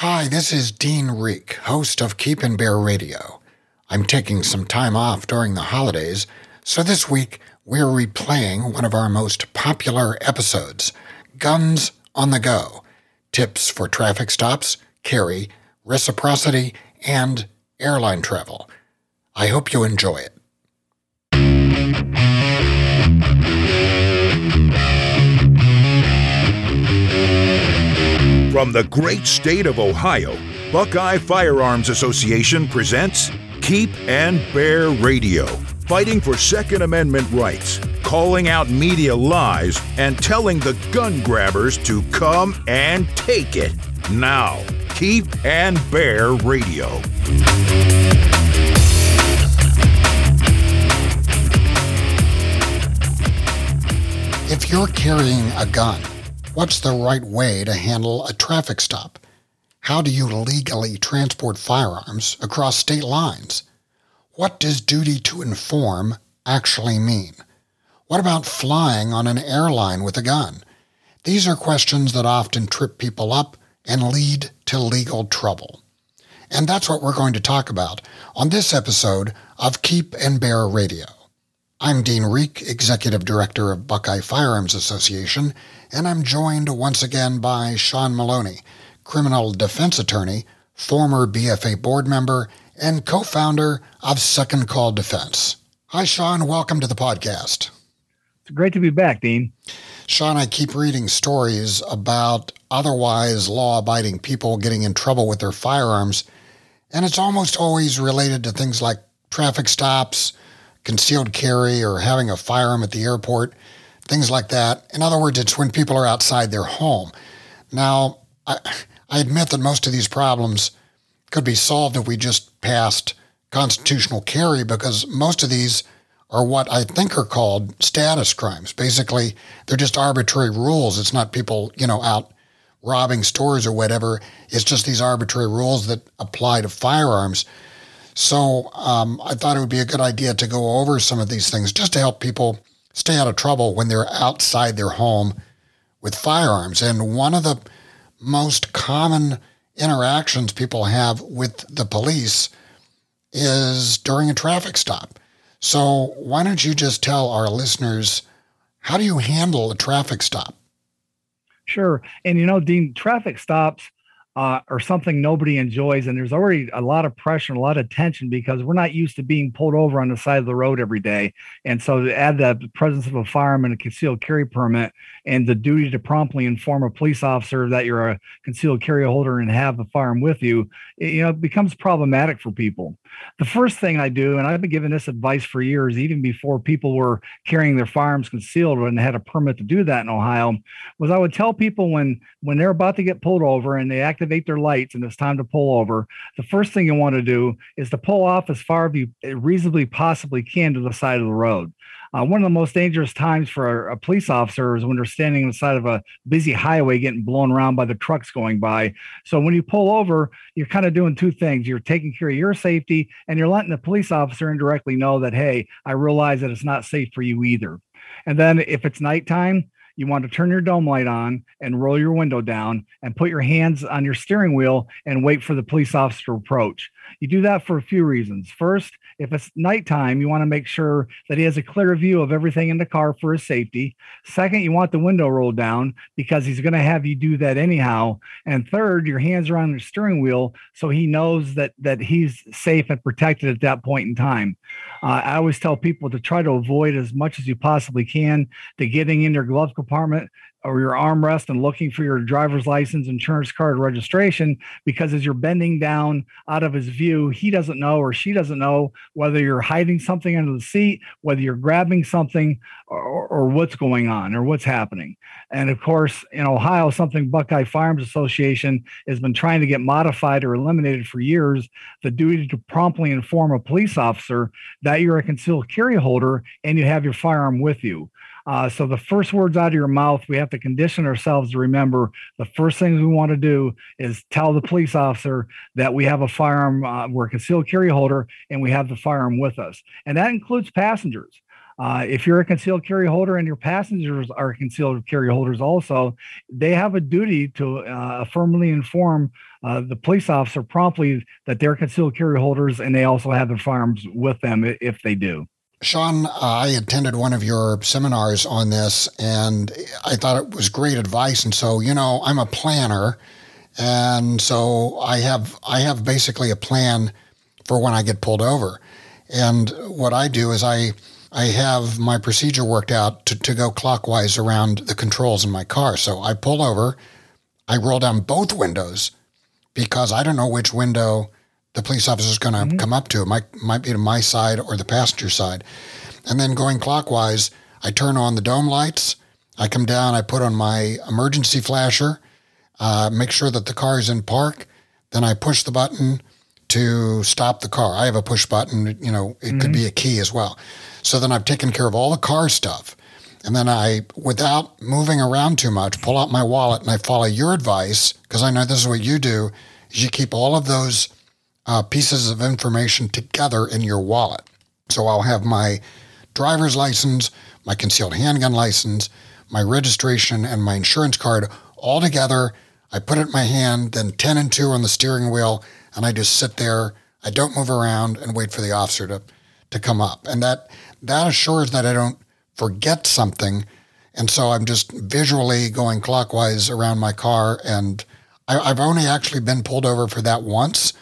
Hi, this is Dean Rieck, host of Keep and Bear Radio. I'm taking some time off during the holidays, so this week we're replaying one of our most popular episodes Guns on the Go Tips for Traffic Stops, Carry, Reciprocity, and Airline Travel. I hope you enjoy it. From the great state of Ohio, Buckeye Firearms Association presents Keep and Bear Radio, fighting for Second Amendment rights, calling out media lies, and telling the gun grabbers to come and take it. Now, Keep and Bear Radio. If you're carrying a gun, what's the right way to handle a traffic stop? How do you legally transport firearms across state lines? What does duty to inform actually mean? What about flying on an airline with a gun? These are questions that often trip people up and lead to legal trouble. And that's what we're going to talk about on this episode of Keep and Bear Radio. I'm Dean Rieck, Executive Director of Buckeye Firearms Association, and I'm joined once again by Sean Maloney, criminal defense attorney, former BFA board member, and co founder of Second Call Defense. Hi, Sean. Welcome to the podcast. It's great to be back, Dean. Sean, I keep reading stories about otherwise law abiding people getting in trouble with their firearms, and it's almost always related to things like traffic stops concealed carry or having a firearm at the airport, things like that. In other words, it's when people are outside their home. Now, I, I admit that most of these problems could be solved if we just passed constitutional carry because most of these are what I think are called status crimes. Basically, they're just arbitrary rules. It's not people, you know, out robbing stores or whatever. It's just these arbitrary rules that apply to firearms. So um, I thought it would be a good idea to go over some of these things just to help people stay out of trouble when they're outside their home with firearms. And one of the most common interactions people have with the police is during a traffic stop. So why don't you just tell our listeners how do you handle a traffic stop? Sure. And you know, Dean, traffic stops uh, or something nobody enjoys. And there's already a lot of pressure a lot of tension because we're not used to being pulled over on the side of the road every day. And so to add the presence of a firearm and a concealed carry permit and the duty to promptly inform a police officer that you're a concealed carry holder and have a firearm with you, it, you know, becomes problematic for people. The first thing I do, and I've been giving this advice for years, even before people were carrying their firearms concealed and had a permit to do that in Ohio, was I would tell people when when they're about to get pulled over and they activate their lights and it's time to pull over, the first thing you want to do is to pull off as far as you eh, reasonably possibly can to the side of the road. Uh, one of the most dangerous times for a, a, police officer is when they're standing on the side of a busy highway getting blown around by the trucks going by. So when you pull over, you're kind of doing two things. You're taking care of your safety and you're letting the police officer indirectly know that, hey, I realize that it's not safe for you either. And then if it's nighttime, you want to turn your dome light on and roll your window down and put your hands on your steering wheel and wait for the police officer to approach. You do that for a few reasons. First, if it's nighttime, you want to make sure that he has a clear view of everything in the car for his safety. Second, you want the window rolled down because he's going to have you do that anyhow. And third, your hands are on the steering wheel so he knows that that he's safe and protected at that point in time. Uh, I always tell people to try to avoid as much as you possibly can to getting in your glove compartment or your armrest and looking for your driver's license, insurance card, registration, because as you're bending down out of his view, he doesn't know or she doesn't know whether you're hiding something under the seat, whether you're grabbing something, or, or what's going on or what's happening. And of course, in Ohio, something Buckeye Firearms Association has been trying to get modified or eliminated for years the duty to promptly inform a police officer that you're a concealed carry holder and you have your firearm with you. Uh, so the first words out of your mouth, we have to condition ourselves to remember the first thing we want to do is tell the police officer that we have a firearm, uh, we're a concealed carry holder, and we have the firearm with us. And that includes passengers. uh, if you're a concealed carry holder and your passengers are concealed carry holders also, they have a duty to uh, firmly inform uh, the police officer promptly that they're concealed carry holders and they also have their firearms with them if they do. Sean, uh, I attended one of your seminars on this and I thought it was great advice. And so, you know, I'm a planner. And so I have I have basically a plan for when I get pulled over. And what I do is I I have my procedure worked out to, to go clockwise around the controls in my car. So I pull over, I roll down both windows because I don't know which window the police officer is going to mm-hmm. come up to. It might, might be to my side or the passenger side. And then going clockwise, I turn on the dome lights. I come down, I put on my emergency flasher, uh, make sure that the car is in park. Then I push the button to stop the car. I have a push button, you know, it mm-hmm. could be a key as well. So then I've taken care of all the car stuff. And then I, without moving around too much, pull out my wallet and I follow your advice because I know this is what you do. Is you keep all of those uh, pieces of information together in your wallet. So I'll have my driver's license, my concealed handgun license, my registration, and my insurance card all together. I put it in my hand, then 10 and 2 on the steering wheel, and I just sit there. I don't move around and wait for the officer to, to come up. And that that assures that I don't forget something. And so I'm just visually going clockwise around my car. And I, have only actually been pulled over for that once.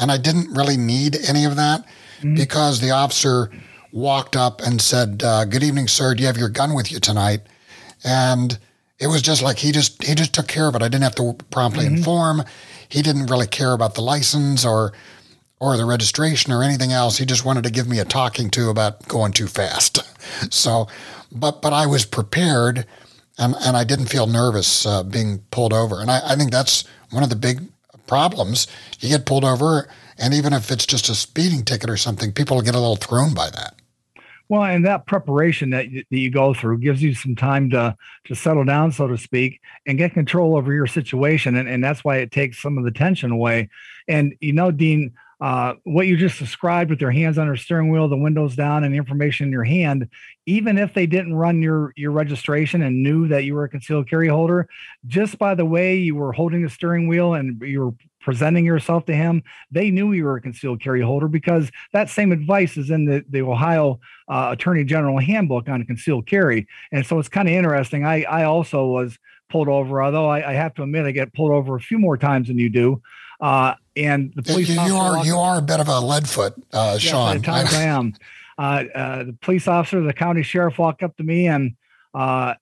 And I didn't really need any of that mm-hmm. because the officer walked up and said, uh, Good evening, sir. Do you have your gun with you tonight? And it was just like he just he just took care of it. I didn't have to promptly mm-hmm. inform. He didn't really care about the license or or the registration or anything else. He just wanted to give me a talking to about going too fast. So, but but I was prepared, and and I didn't feel nervous uh, being pulled over. And I, I think that's one of the big problems. You get pulled over, and even if it's just a speeding ticket or something, people get a little thrown by that. Well, and that preparation that you, that you go through gives you some time to to settle down, so to speak, and get control over your situation, and, and that's why it takes some of the tension away. And you know, Dean, uh, what you just described with your hands on your steering wheel, the windows down, and the information in your hand, even if they didn't run your your registration and knew that you were a concealed carry holder, just by the way you were holding the steering wheel and you were presenting yourself to him, they knew you were a concealed carry holder because that same advice is in the the Ohio uh, Attorney General Handbook on concealed carry. And so it's kind of interesting. I I also was pulled over, although I, I have to admit I get pulled over a few more times than you do. Uh, and the police you, you are you are a bit of a leadfoot, uh, Sean. At times I am. Uh, uh, the police officer, the county sheriff, walked up to me and uh,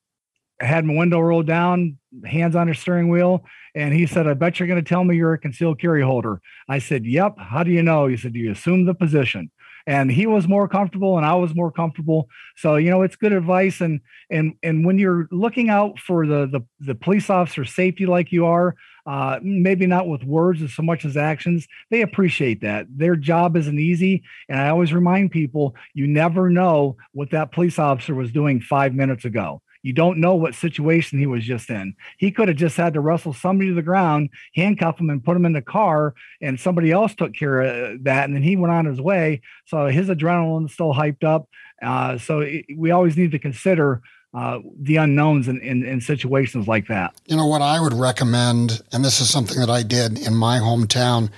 had my window rolled down, hands on the steering wheel, and he said, "I bet you're going to tell me you're a concealed carry holder." I said, "Yep." How do you know? He said, "Do you assume the position?" and he was more comfortable and I was more comfortable. So, you know, it's good advice. And, and, and when you're looking out for the, the, the police officer safety, like you are, uh, maybe not with words as so much as actions, they appreciate that. Their job isn't easy. And I always remind people, you never know what that police officer was doing five minutes ago. You don't know what situation he was just in. He could have just had to wrestle somebody to the ground, handcuff him, and put him in the car, and somebody else took care of that, and then he went on his way. So his adrenaline's still hyped up. Uh, so it, we always need to consider uh, the unknowns in, in, in, situations like that. You know, what I would recommend, and this is something that I did in my hometown,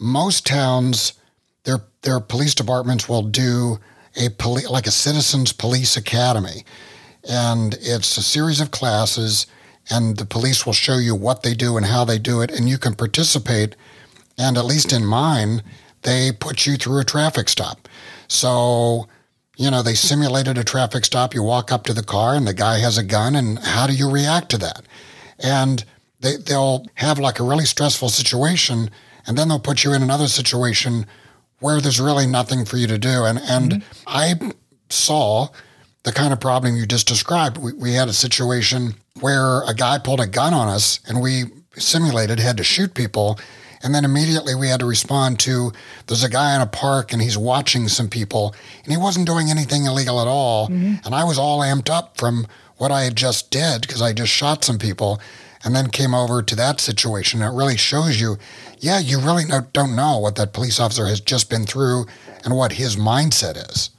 most towns, their, their police departments will do a poli- like a citizens police academy. And it's a series of classes, and the police will show you what they do and how they do it, and you can participate. And at least in mine, they put you through a traffic stop. So you know, they simulated a traffic stop. You walk up to the car and the guy has a gun, and how do you react to that? And they, they'll have like a really stressful situation, and then they'll put you in another situation where there's really nothing for you to do. And, and mm-hmm. I saw the kind of problem you just described. We, we had a situation where a guy pulled a gun on us, and we simulated had to shoot people and then immediately we had to respond to there's a guy in a park and he's watching some people and he wasn't doing anything illegal at all. Mm-hmm. And I was all amped up from what I had just did because I just shot some people and then came over to that situation. It really shows you, yeah, you really don't know what that police officer has just been through and what his mindset is.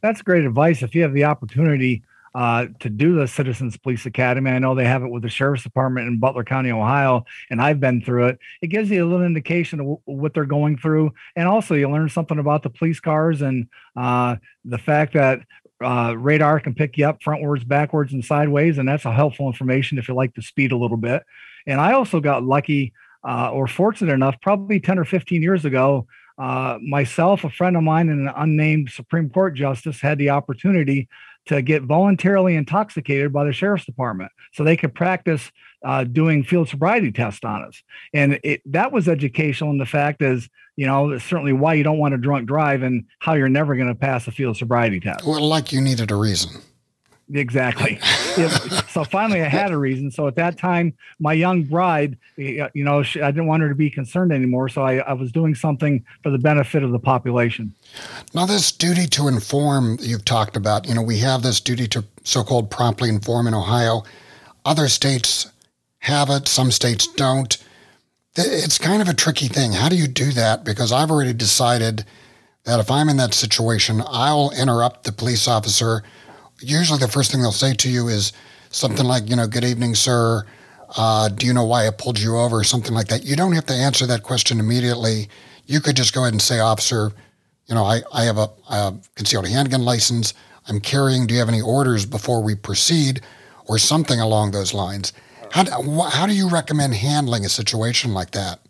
That's great advice. If you have the opportunity uh, to do the Citizens Police Academy. I know they have it with the Sheriff's Department in Butler County, Ohio, and I've been through it. It gives you a little indication of w- what they're going through, and also you learn something about the police cars and uh, the fact that uh, radar can pick you up frontwards, backwards, and sideways, and that's a helpful information if you like to speed a little bit. And I also got lucky uh, or fortunate enough, probably 10 or 15 years ago, uh, myself, a friend of mine, and an unnamed Supreme Court justice had the opportunity to get voluntarily intoxicated by the sheriff's department so they could practice uh, doing field sobriety tests on us. And it, that was educational. And the fact is, you know, certainly why you don't want to drunk drive and how you're never going to pass a field sobriety test. Well, like you needed a reason. Exactly. so finally, I had a reason. So at that time, my young bride, you know, she, I didn't want her to be concerned anymore. So I, I, was doing something for the benefit of the population. Now, this duty to inform you've talked about, you know, we have this duty to so called promptly inform in Ohio. Other states have it, some states don't. It's kind of a tricky thing. How do you do that? Because I've already decided that if I'm in that situation, I'll interrupt the police officer usually the first thing they'll say to you is something like, you know, good evening, sir. Uh, do you know why I pulled you over? Or something like that. You don't have to answer that question immediately. You could just go ahead and say, officer, you know, I, I have a, a concealed handgun license. I'm carrying. Do you have any orders before we proceed? Or something along those lines. How do, how do you recommend handling a situation like that?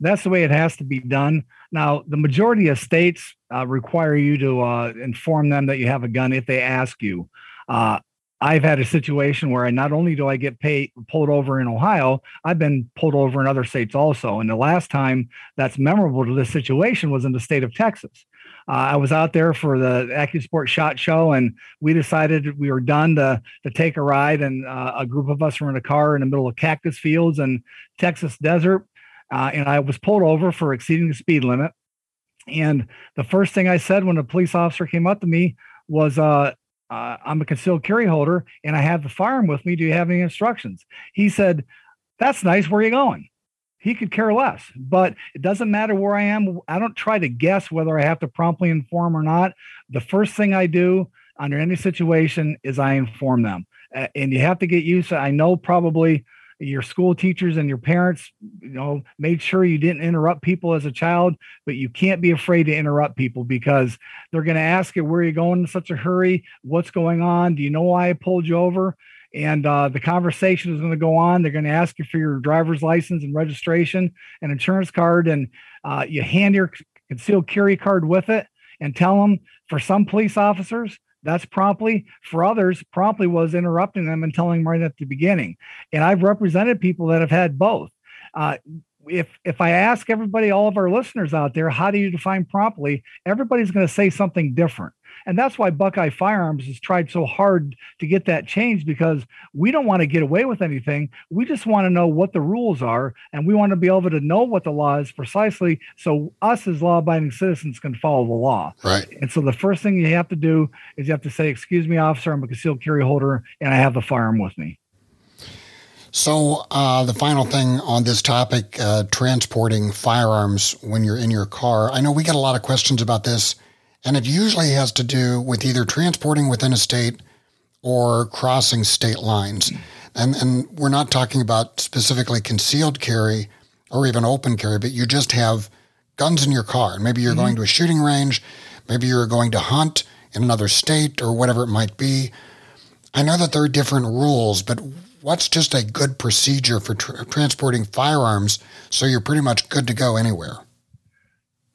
That's the way it has to be done. Now, the majority of states uh, require you to uh, inform them that you have a gun if they ask you. Uh, I've had a situation where I not only do I get paid pulled over in Ohio, I've been pulled over in other states also. And the last time that's memorable to this situation was in the state of Texas. Uh, I was out there for the AccuSport Shot Show, and we decided we were done to to take a ride. And uh, a group of us were in a car in the middle of cactus fields and Texas desert, uh, and I was pulled over for exceeding the speed limit. And the first thing I said when a police officer came up to me was, uh, uh, I'm a concealed carry holder and I have the firearm with me. Do you have any instructions? He said, That's nice. Where are you going? He could care less, but it doesn't matter where I am. I don't try to guess whether I have to promptly inform or not. The first thing I do under any situation is I inform them. Uh, and you have to get used to I know probably your school teachers and your parents you know made sure you didn't interrupt people as a child but you can't be afraid to interrupt people because they're going to ask you where are you going in such a hurry? What's going on? Do you know why i pulled you over? And uh, the conversation is going to go on. They're going to ask you for your driver's license and registration and insurance card and uh, you hand your concealed carry card with it and tell them for some police officers that's promptly. For others, promptly was interrupting them and telling them right at the beginning. And I've represented people that have had both. Uh, if if I ask everybody, all of our listeners out there, how do you define promptly? Everybody's going to say something different. And that's why Buckeye Firearms has tried so hard to get that changed because we don't want to get away with anything. We just want to know what the rules are and we want to be able to know what the law is precisely so us as law abiding citizens can follow the law. Right. And so the first thing you have to do is you have to say, Excuse me, officer, I'm a concealed carry holder and I have the firearm with me. So, uh, the final thing on this topic uh, transporting firearms when you're in your car. I know we get a lot of questions about this and it usually has to do with either transporting within a state or crossing state lines. And, and we're not talking about specifically concealed carry or even open carry, but you just have guns in your car. And maybe you're mm-hmm. going to a shooting range, maybe you're going to hunt in another state or whatever it might be. I know that there are different rules, but what's just a good procedure for tra- transporting firearms so you're pretty much good to go anywhere?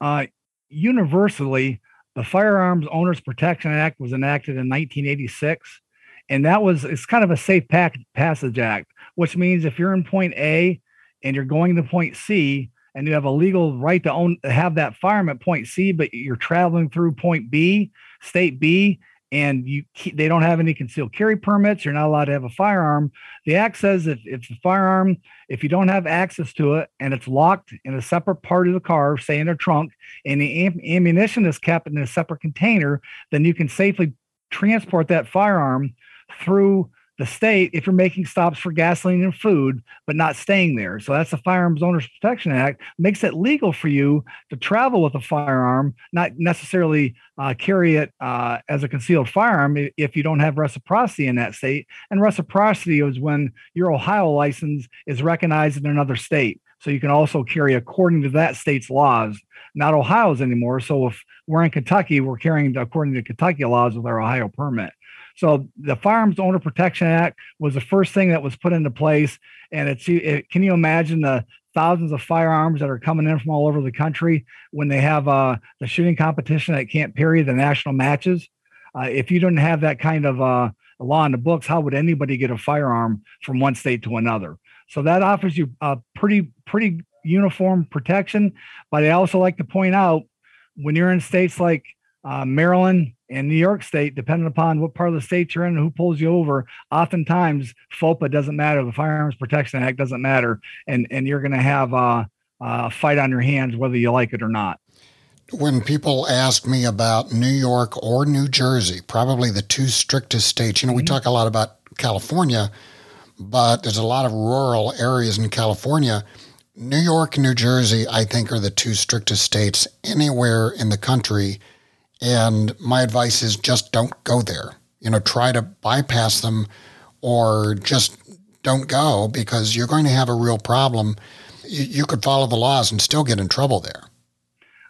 Uh, universally, the Firearms Owners Protection Act was enacted in 1986, and that was it's kind of a safe pack, passage act, which means if you're in point A and you're going to point C and you have a legal right to own have that firearm at point C, but you're traveling through point B, state B, and you they don't have any concealed carry permits you're not allowed to have a firearm. The act says if, if the firearm if you don't have access to it and it's locked in a separate part of the car say in a trunk and the am- ammunition is kept in a separate container then you can safely transport that firearm through the state if you're making stops for gasoline and food, but not staying there. So that's the Firearms Owners Protection Act makes it legal for you to travel with a firearm, not necessarily uh, carry it uh, as a concealed firearm if you don't have reciprocity in that state. And reciprocity is when your Ohio license is recognized in another state. So you can also carry according to that state's laws, not Ohio's anymore. So if we're in Kentucky, we're carrying according to Kentucky laws with our Ohio permit. So the Firearms Owner Protection Act was the first thing that was put into place, and it's it, can you imagine the thousands of firearms that are coming in from all over the country when they have uh, the shooting competition at Camp Perry, the national matches. Uh, if you don't have that kind of uh, law in the books, how would anybody get a firearm from one state to another? So that offers you a pretty pretty uniform protection. But I also like to point out when you're in states like uh, Maryland and New York State, depending upon what part of the state you're in and who pulls you over, oftentimes FOPA doesn't matter. The Firearms Protection Act doesn't matter, and and you're going to have a, a fight on your hands whether you like it or not. When people ask me about New York or New Jersey, probably the two strictest states, you know, we mm-hmm. talk a lot about California, but there's a lot of rural areas in California. New York and New Jersey, I think, are the two strictest states anywhere in the country and my advice is just don't go there. You know, try to bypass them or just don't go because you're going to have a real problem. You, could follow the laws and still get in trouble there.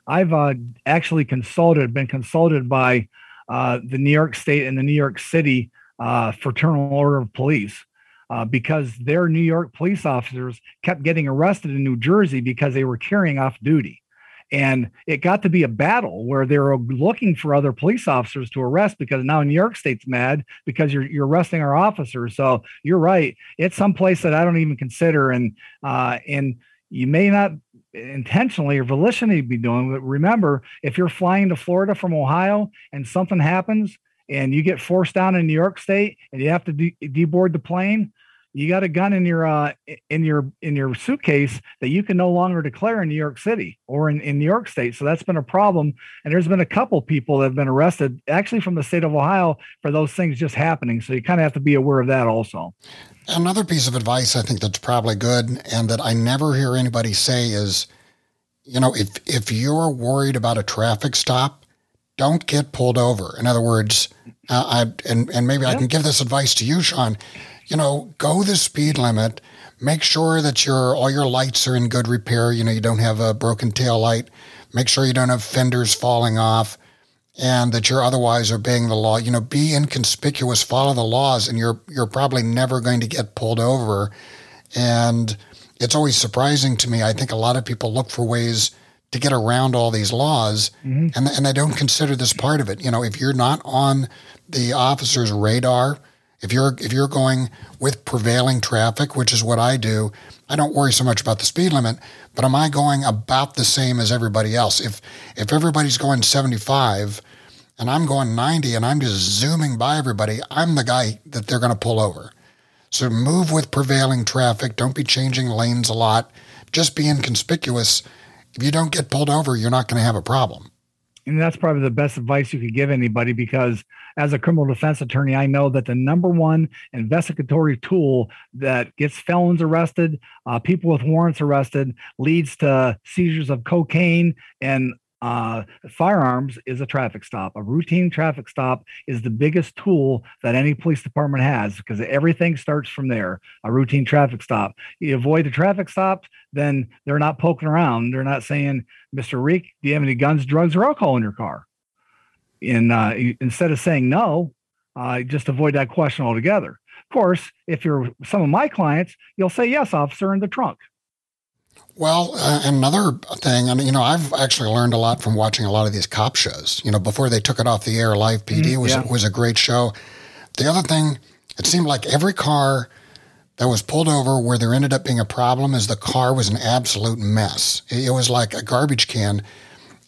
I've uh, actually consulted, been consulted by uh, the New York State and the New York City uh, Fraternal Order of Police. Uh, because their New York police officers kept getting arrested in New Jersey because they were carrying off duty. And it got to be a battle where they were looking for other police officers to arrest because now New York State's mad because you're you're arresting our officers. So you're right. It's someplace that I don't even consider. And uh, and you may not intentionally or volitionally be doing, but remember, if you're flying to Florida from Ohio and something happens and you get forced down in New York State and you have to de- deboard the plane, you got a gun in your uh, in your in your suitcase that you can no longer declare in New York City or in, in New York State. So that's been a problem. And there's been a couple people that have been arrested actually from the state of Ohio for those things just happening. So you kind of have to be aware of that also. Another piece of advice I think that's probably good and that I never hear anybody say is, you know, if if you're worried about a traffic stop, don't get pulled over. In other words, uh, I and and maybe I can give this advice to you, Sean you know, go the speed limit. Make sure that your all your lights are in good repair. You know, you don't have a broken tail light. Make sure you don't have fenders falling off, and that you're otherwise obeying the law. You know, be inconspicuous, follow the laws, and you're you're probably never going to get pulled over. And it's always surprising to me. I think a lot of people look for ways to get around all these laws, mm-hmm. and and they don't consider this part of it. You know, if you're not on the officer's radar if you're if you're going with prevailing traffic, which is what I do, I don't worry so much about the speed limit, but am I going about the same as everybody else? If if everybody's going 75 and I'm going 90 and I'm just zooming by everybody, I'm the guy that they're going to pull over. So move with prevailing traffic, don't be changing lanes a lot, just be inconspicuous. If you don't get pulled over, you're not going to have a problem and that's probably the best advice you could give anybody because as a criminal defense attorney i know that the number one investigatory tool that gets felons arrested uh, people with warrants arrested leads to seizures of cocaine and uh, firearms is a traffic stop. A routine traffic stop is the biggest tool that any police department has because everything starts from there. A routine traffic stop. You avoid the traffic stops, then they're not poking around. They're not saying, "Mr. Rieck, do you have any guns, drugs, or alcohol in your car?" And uh, instead of saying no, uh, just avoid that question altogether. Of course, if you're some of my clients, you'll say yes, officer, in the trunk. Well, uh, another thing, I mean, you know, I've actually learned a lot from watching a lot of these cop shows. You know, before they took it off the air, Live PD mm, was yeah. was a great show. The other thing, it seemed like every car that was pulled over where there ended up being a problem is the car was an absolute mess. It was like a garbage can.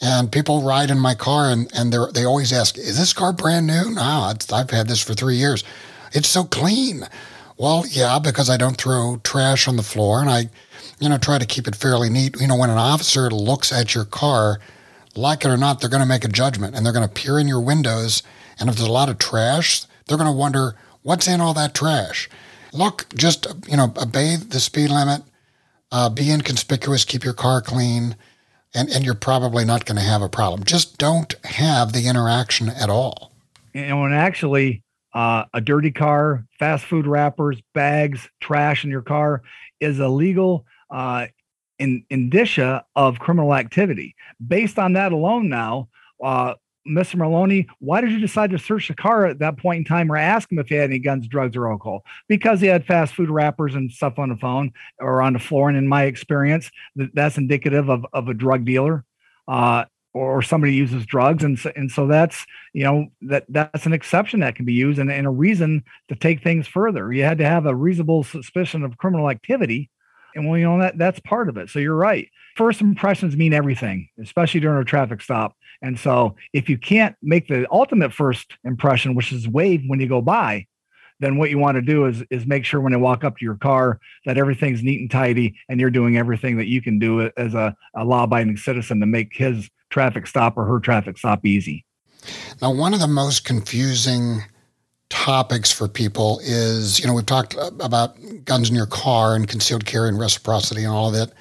And people ride in my car and, and they they always ask, is this car brand new? No, I've had this for three years. It's so clean. Well, yeah, because I don't throw trash on the floor and I – you know, try to keep it fairly neat. You know, when an officer looks at your car, like it or not, they're going to make a judgment and they're going to peer in your windows. And if there's a lot of trash, they're going to wonder what's in all that trash? Look, just, you know, obey the speed limit, uh, be inconspicuous, keep your car clean, and, and you're probably not going to have a problem. Just don't have the interaction at all. And when actually uh, a dirty car, fast food wrappers, bags, trash in your car is a legal uh, in, indicia of criminal activity. Based on that alone, now, uh, Mr. Maloney, why did you decide to search the car at that point in time or ask him if he had any guns, drugs, or alcohol? Because he had fast food wrappers and stuff on the phone or on the floor. And in my experience, that's indicative of, of a drug dealer. Uh, or somebody uses drugs and so, and so that's you know that that's an exception that can be used and, and a reason to take things further you had to have a reasonable suspicion of criminal activity and well you know that that's part of it. So you're right. First impressions mean everything especially during a traffic stop. And so if you can't make the ultimate first impression, which is wave when you go by, then what you want to do is is make sure when they walk up to your car that everything's neat and tidy and you're doing everything that you can do as a, a law-abiding citizen to make his traffic stop or her traffic stop easy. Now, one of the most confusing topics for people is, you know, we've talked about guns in your car and concealed carry and reciprocity and all of that.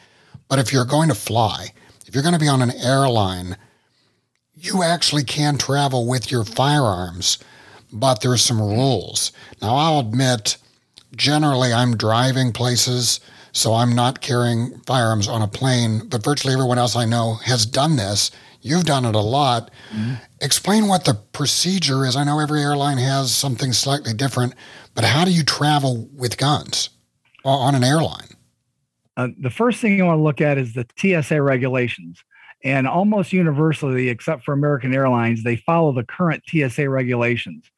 But if you're going to fly, if you're going to be on an airline, you actually can travel with your firearms, but there's some rules. Now, I'll admit, generally, I'm driving places, so I'm not carrying firearms on a plane, but virtually everyone else I know has done this. You've done it a lot. Mm-hmm. Explain what the procedure is. I know every airline has something slightly different, but how do you travel with guns on an airline? Uh, the first thing you want to look at is the TSA regulations. And almost universally, except for American Airlines, they follow the current TSA regulations.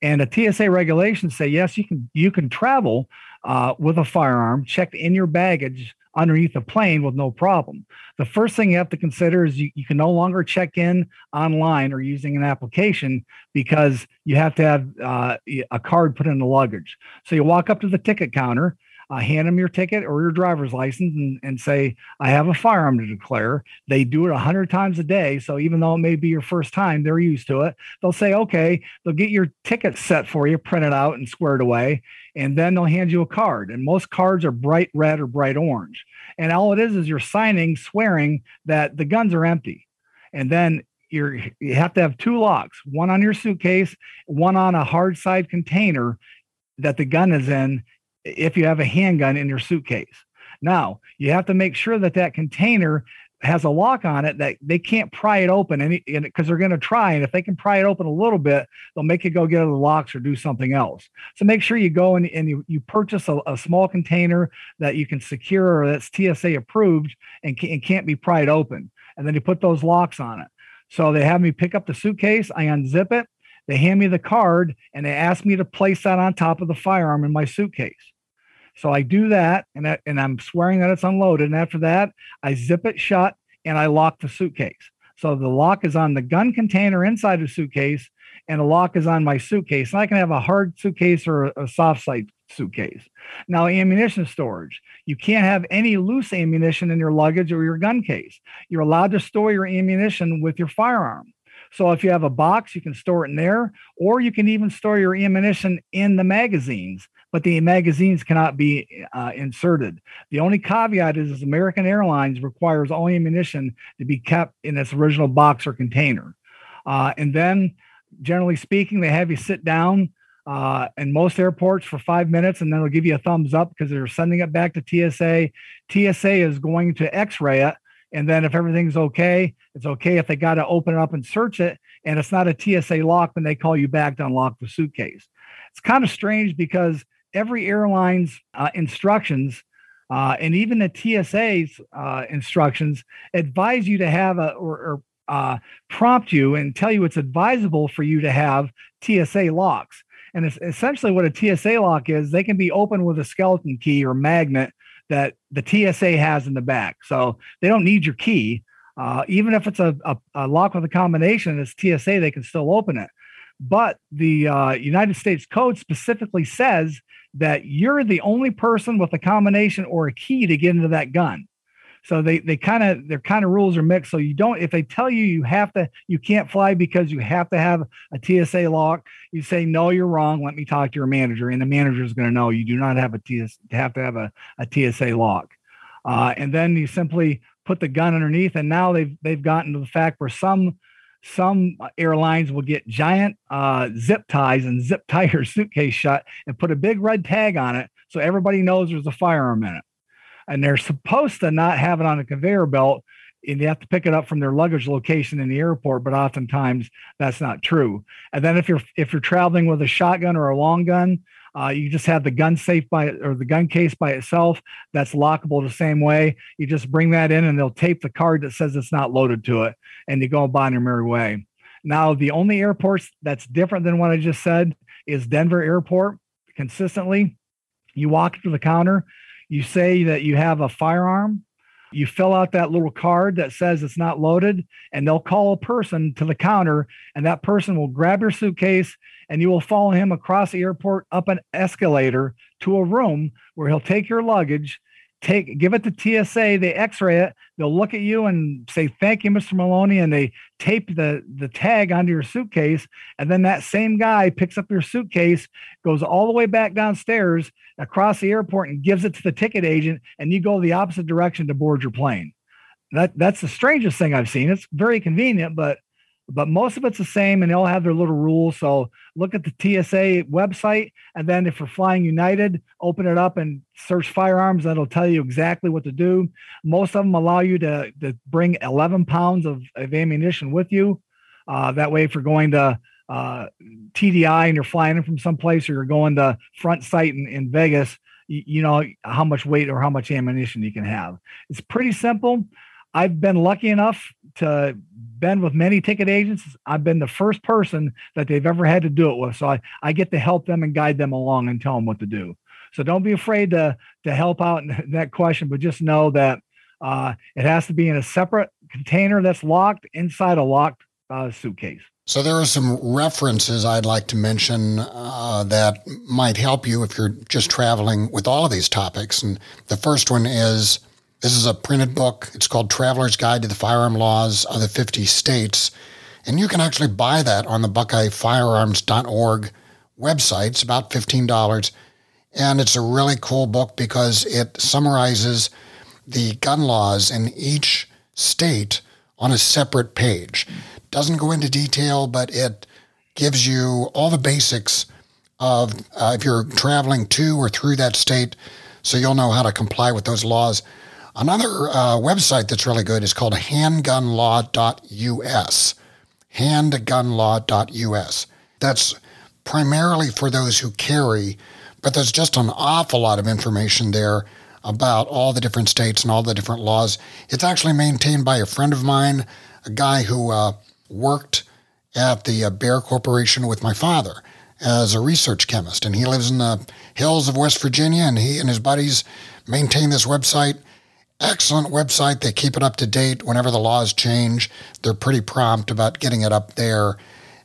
And the TSA regulations say yes, you can you can travel uh, with a firearm checked in your baggage underneath a plane with no problem. The first thing you have to consider is you, you can no longer check in online or using an application because you have to have uh, a card put in the luggage. So you walk up to the ticket counter, uh, hand them your ticket or your driver's license and, and say, I have a firearm to declare. They do it 100 times a day. So even though it may be your first time, they're used to it. They'll say, okay, they'll get your ticket set for you, printed out and squared away. And then they'll hand you a card. And most cards are bright red or bright orange. And all it is is you're signing, swearing that the guns are empty. And then you're you have to have two locks, one on your suitcase, one on a hard side container that the gun is in, if you have a handgun in your suitcase. Now, you have to make sure that that container has a lock on it that they can't pry it open any because they're going to try and if they can pry it open a little bit they'll make you go get other locks or do something else so make sure you go and, and you, you purchase a, a small container that you can secure or that's tsa approved and, can, and can't be pried open and then you put those locks on it so they have me pick up the suitcase i unzip it they hand me the card and they ask me to place that on top of the firearm in my suitcase. So I do that and, that, and I'm swearing that it's unloaded. And after that, I zip it shut and I lock the suitcase. So the lock is on the gun container inside the suitcase and the lock is on my suitcase. And I can have a hard suitcase or a soft side suitcase. Now, ammunition storage. You can't have any loose ammunition in your luggage or your gun case. You're allowed to store your ammunition with your firearm. So if you have a box, you can store it in there, or you can even store your ammunition in the magazines. But the magazines cannot be uh, inserted. The only caveat is, American Airlines requires all ammunition to be kept in its original box or container. Uh, and then, generally speaking, they have you sit down uh, in most airports for five minutes, and then they'll give you a thumbs up because they're sending it back to TSA. TSA is going to X-ray it and then if everything's okay, it's okay. If they got to open it up and search it and it's not a TSA lock, then they call you back to unlock the suitcase. It's kind of strange because every airline's uh, instructions uh, and even the TSA's uh, instructions advise you to have a or, or uh, prompt you and tell you it's advisable for you to have TSA locks. And it's essentially what a TSA lock is. They can be open with a skeleton key or magnet that the TSA has in the back. So they don't need your key. Uh, even if it's a, a, a, lock with a combination, it's TSA, they can still open it. But the uh, United States Code specifically says that you're the only person with a combination or a key to get into that gun. So they they kind of their kind of rules are mixed. So you don't if they tell you you have to you can't fly because you have to have a TSA lock, you say no, you're wrong. Let me talk to your manager, and the manager is going to know you do not have a TS have to have a, a TSA lock. Uh, and then you simply put the gun underneath. And now they've they've gotten to the fact where some some airlines will get giant uh, zip ties and zip tie your suitcase shut and put a big red tag on it so everybody knows there's a firearm in it. And they're supposed to not have it on a conveyor belt and you have to pick it up from their luggage location in the airport but oftentimes that's not true. And then if you're if you're traveling with a shotgun or a long gun uh, you just have the gun safe by or the gun case by itself that's lockable the same way. You just bring that in and they'll tape the card that says it's not loaded to it and you go on your merry way. Now the only airports that's different than what i just said is denver airport. Consistently you walk to the counter you say that you have a firearm, you fill out that little card that says it's not loaded, and they'll call a person to the counter, and that person will grab your suitcase and you will follow him across the airport up an escalator to a room where he'll take your luggage take give it to TSA, they x-ray it, they'll look at you and say, Thank you, Mr. Maloney, and they tape the the tag onto your suitcase. And then that same guy picks up your suitcase, goes all the way back downstairs across the airport and gives it to the ticket agent, and you go the opposite direction to board your plane. That that's the strangest thing I've seen. It's very convenient, but but most of it's the same and they all have their little rules. So look at the TSA website. And then if you're flying United, open it up and search firearms. That'll tell you exactly what to do. Most of them allow you to, to bring 11 pounds of, of ammunition with you. Uh, that way, if you're going to uh, TDI and you're flying in from someplace or you're going to Front Sight in, in Vegas, you, you know how much weight or how much ammunition you can have. It's pretty simple. I've been lucky enough to been with many ticket agents. I've been the first person that they've ever had to do it with. So I, I get to help them and guide them along and tell them what to do. So don't be afraid to to help out in that question, but just know that uh, it has to be in a separate container that's locked inside a locked uh, suitcase. So there are some references I'd like to mention uh, that might help you if you're just traveling with all of these topics. And the first one is this is a printed book. It's called Traveler's Guide to the Firearm Laws of the 50 States. And you can actually buy that on the BuckeyeFirearms.org website. It's about $15. And it's a really cool book because it summarizes the gun laws in each state on a separate page. Doesn't go into detail, but it gives you all the basics of uh, if you're traveling to or through that state, so you'll know how to comply with those laws. Another uh, website that's really good is called handgunlaw.us. Handgunlaw.us. That's primarily for those who carry, but there's just an awful lot of information there about all the different states and all the different laws. It's actually maintained by a friend of mine, a guy who uh, worked at the uh, Bear Corporation with my father as a research chemist. And he lives in the hills of West Virginia, and he and his buddies maintain this website excellent website. They keep it up to date whenever the laws change. They're pretty prompt about getting it up there.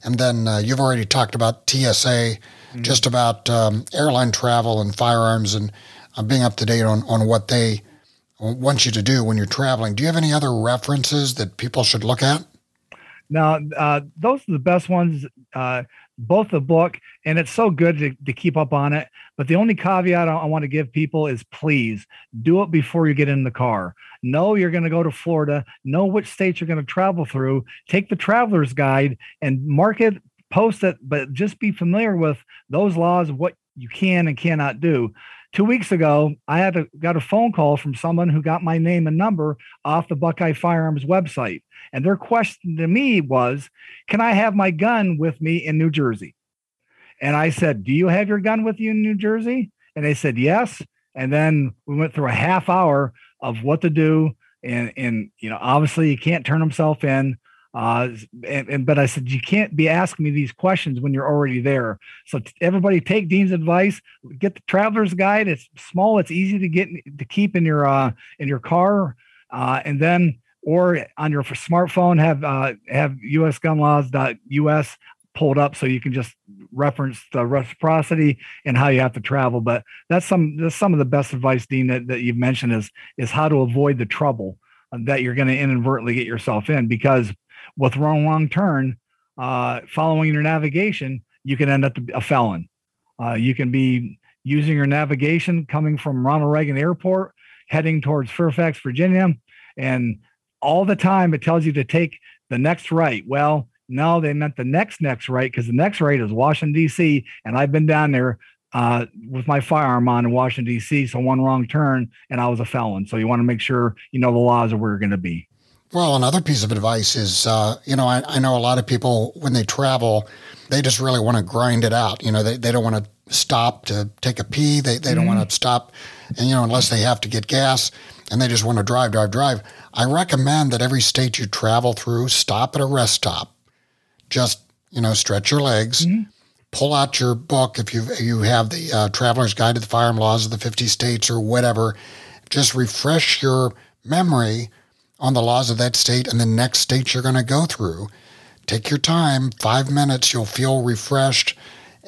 And then uh, you've already talked about TSA, mm-hmm. just about um, airline travel and firearms and uh, being up to date on, on what they want you to do when you're traveling. Do you have any other references that people should look at? Now, uh, those are the best ones. Both the book and it's so good to, to keep up on it. But the only caveat I, I want to give people is please do it before you get in the car. Know you're going to go to florida know which states you're going to travel through take the traveler's guide and mark it post it but just be familiar with those laws what you can and cannot do two weeks ago i had a, got a phone call from someone who got my name and number off the buckeye firearms website and their question to me was, Can I have my gun with me in New Jersey? And I said, Do you have your gun with you in New Jersey? And they said, Yes. And then we went through a half hour of what to do. And, and you know, obviously, you can't turn himself in. Uh, and, and, but I said you can't be asking me these questions when you're already there. So t- everybody take Dean's advice. Get the traveler's guide. It's small. It's easy to get to keep in your uh, in your car. Uh, and then or on your smartphone have uh, have usgunlaws.us pulled up so you can just reference the reciprocity and how you have to travel. But that's some that's some of the best advice, Dean, that, that you've mentioned is is how to avoid the trouble that you're going to inadvertently get yourself in because with wrong wrong turn, uh, following your navigation, you can end up a felon. Uh, you can be using your navigation coming from Ronald Reagan Airport, heading towards Fairfax, Virginia, and all the time it tells you to take the next right. Well, no, they meant the next next right because the next right is Washington D.C. and I've been down there uh, with my firearm on in Washington D.C. So one wrong turn and I was a felon. So you want to make sure you know the laws of where you're going to be. Well, another piece of advice is, uh, you know, I, I know a lot of people when they travel, they just really want to grind it out. You know, they, they don't want to stop to take a pee. They, they mm-hmm. don't want to stop, and you know, unless they have to get gas, and they just want to drive, drive, drive. I recommend that every state you travel through, stop at a rest stop. Just you know, stretch your legs. Mm-hmm. Pull out your book if you you have the uh, Traveler's Guide to the Firearm Laws of the 50 states or whatever. Just refresh your memory on the laws of that state and the next state you're going to go through. Take your time, five minutes, you'll feel refreshed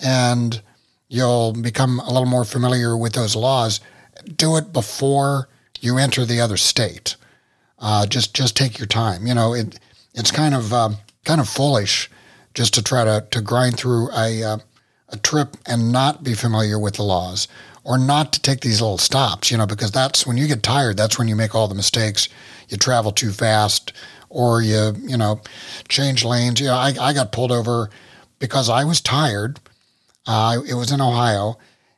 and you'll become a little more familiar with those laws. Do it before you enter the other state. Uh, just just take your time. You know, it it's kind of uh, kind of foolish just to try to to grind through a uh, a trip and not be familiar with the laws or not to take these little stops. You know, because that's when you get tired. That's when you make all the mistakes you travel too fast or you, you know, change lanes. You know, I, I got pulled over because I was tired. Uh, it was in Ohio,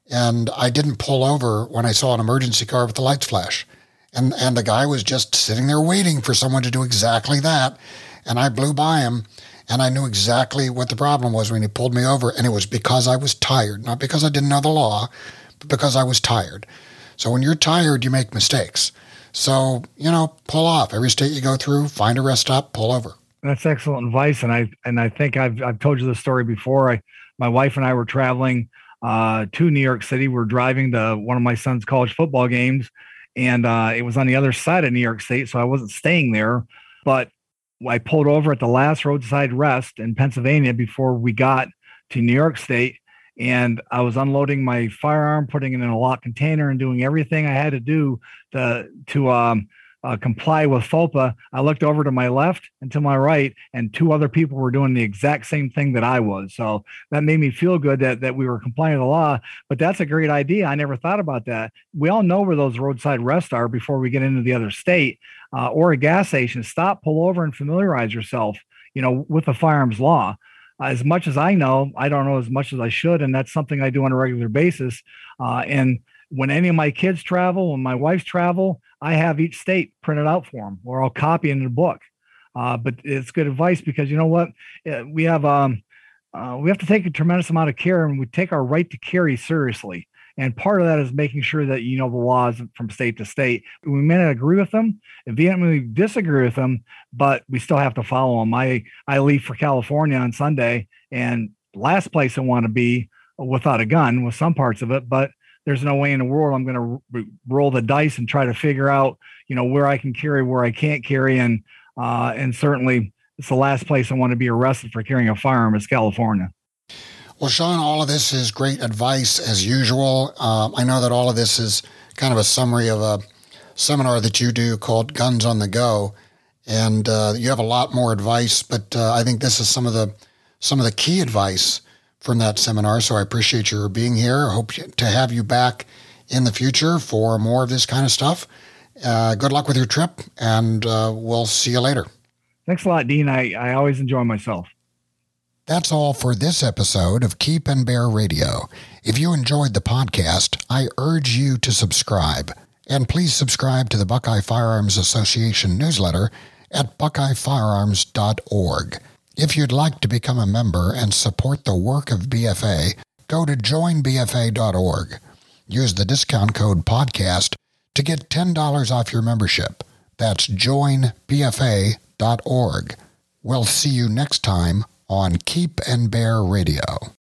and I didn't pull over when I saw an emergency car with the lights flash. And, and the guy was just sitting there waiting for someone to do exactly that. And I blew by him and I knew exactly what the problem was when he pulled me over. And it was because I was tired, not because I didn't know the law, but because I was tired. So when you're tired, you make mistakes. So, you know, pull off. Every state you go through, find a rest stop, pull over. That's excellent advice. And I and I think I've I've told you the story before. I my wife and I were traveling uh, to New York City. We're driving to one of my son's college football games, and uh, it was on the other side of New York State, so I wasn't staying there. But I pulled over at the last roadside rest in Pennsylvania before we got to New York State, and I was unloading my firearm, putting it in a locked container, and doing everything I had to do to to um, uh, comply with FOPA. I looked over to my left and to my right, and two other people were doing the exact same thing that I was. So that made me feel good that that we were complying with the law. But that's a great idea. I never thought about that. We all know where those roadside rests are before we get into the other state uh, or a gas station. Stop, pull over, and familiarize yourself. You know, with the firearms law as much as I know, I don't know as much as I should, and that's something I do on a regular basis. Uh, and when any of my kids travel, when my wife's travel, I have each state printed out for them, or I'll copy in the book. Uh, but it's good advice because you know what, uh, we have um, uh, we have to take a tremendous amount of care, and we take our right to carry seriously. And part of that is making sure that you know the laws from state to state. We may not agree with them, vehemently disagree with them, but we still have to follow them. I I leave for California on Sunday, and last place I want to be without a gun with some parts of it, but there's no way in the world I'm going to roll the dice and try to figure out, you know, where I can carry, where I can't carry, and uh, and certainly it's the last place I want to be arrested for carrying a firearm is California. Well, Sean, all of this is great advice as usual. Um, I know that all of this is kind of a summary of a seminar that you do called Guns on the Go, and uh, you have a lot more advice. But uh, I think this is some of the some of the key advice from that seminar. So I appreciate your being here. I hope to have you back in the future for more of this kind of stuff. Uh, good luck with your trip, and uh, we'll see you later. Thanks a lot, Dean. I, I always enjoy myself. That's all for this episode of Keep and Bear Radio. If you enjoyed the podcast, I urge you to subscribe. And please subscribe to the Buckeye Firearms Association newsletter at buckeyefirearms.org. If you'd like to become a member and support the work of BFA, go to joinbfa.org. Use the discount code podcast to get $10 off your membership. That's joinbfa.org. We'll see you next time on Keep and Bear Radio.